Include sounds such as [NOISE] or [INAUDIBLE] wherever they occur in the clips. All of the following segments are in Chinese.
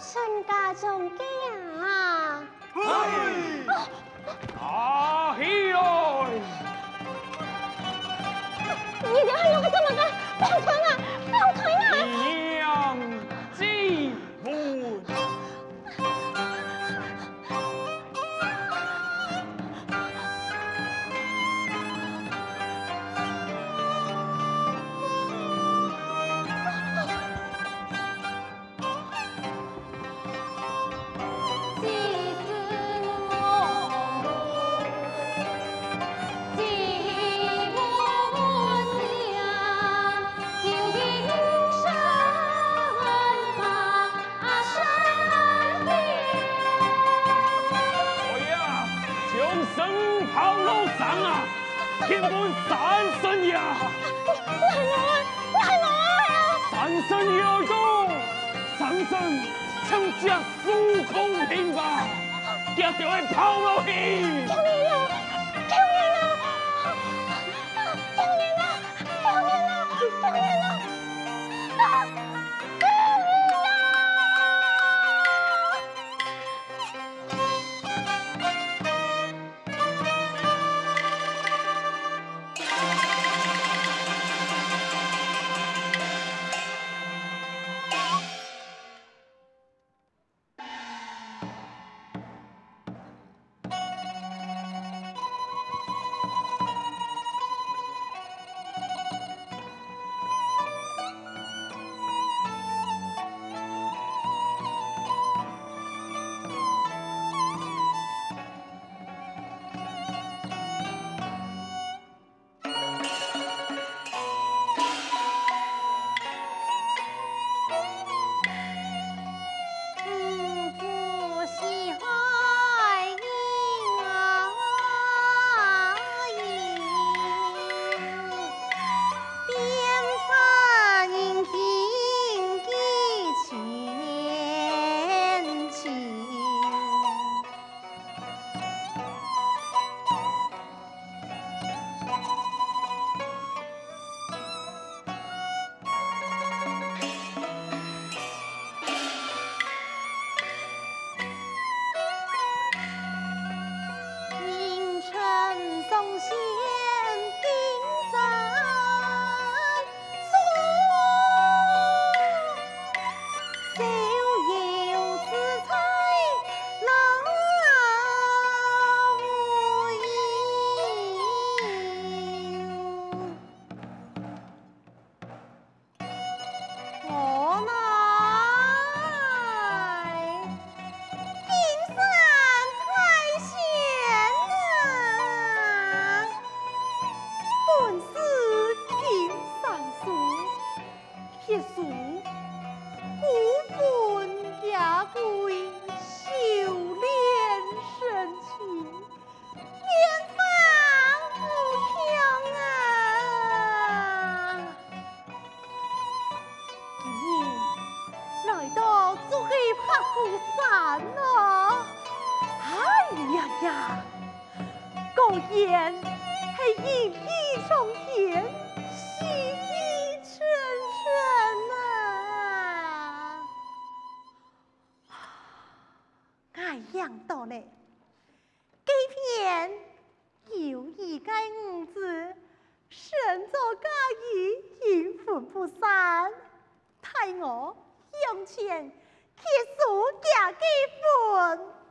孙家中惊啊！嘿，大喜来！你你还有个这么个，三炮楼上啊天安门神啊你你是我你神你来到神请接受公平吧接受我跑炮楼结束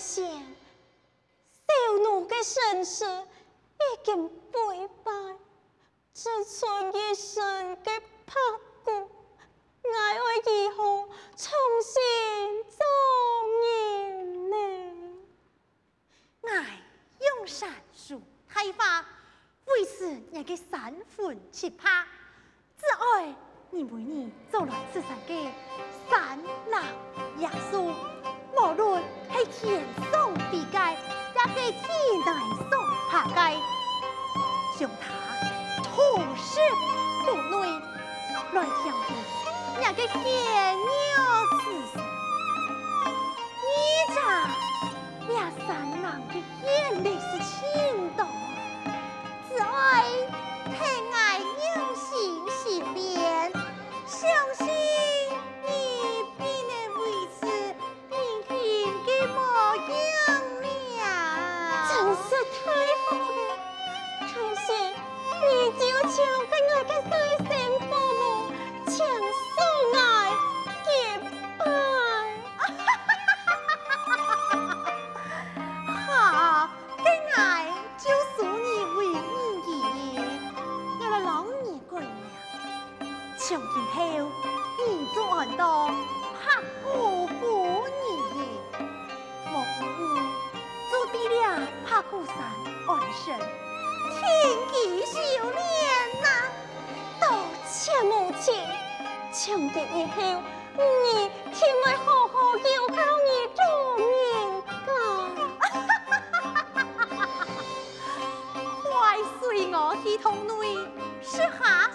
假结婚。的身世已经背败，只存一身的魄骨，我要如何重新做人呢？我用善术开发，为使人嘅三魂七魄，只爱你为你做来此山嘅三老爷叔，无论系天上地界，也给天台上爬界，像他土石不内来听听人嘅天鸟之声，你咋呀三郎的眼泪是青像跟我的师生父母，强送爱结拜。好，跟爱就属你为五爷，我来老你过年，从今后你做安当拍鼓鼓你爷，莫不误做地了拍鼓山安身，天地修炼。母亲，从今以后你听我好好要靠你做面干。[LAUGHS] 快随我去堂内，设下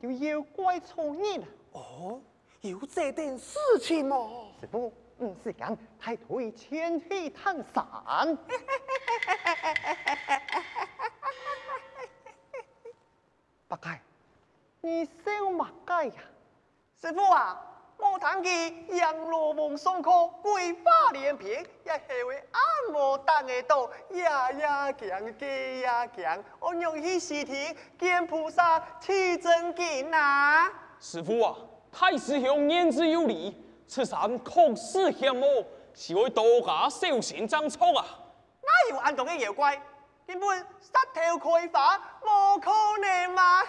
有妖怪错你了，哦，有这点事情吗？师傅，唔是讲 [LAUGHS] 太推前去探山。八戒，你笑乜解呀？师傅啊，我谈起杨罗王送客，桂花连篇，也系为俺无当的道，呀呀强，给呀强，我用去西天见菩萨取真经啊！师傅啊，太师兄言之有理，此山确实险恶，是为多加小心张错啊！哪有俺同嘅妖怪？根本石头开花，无可能嘛！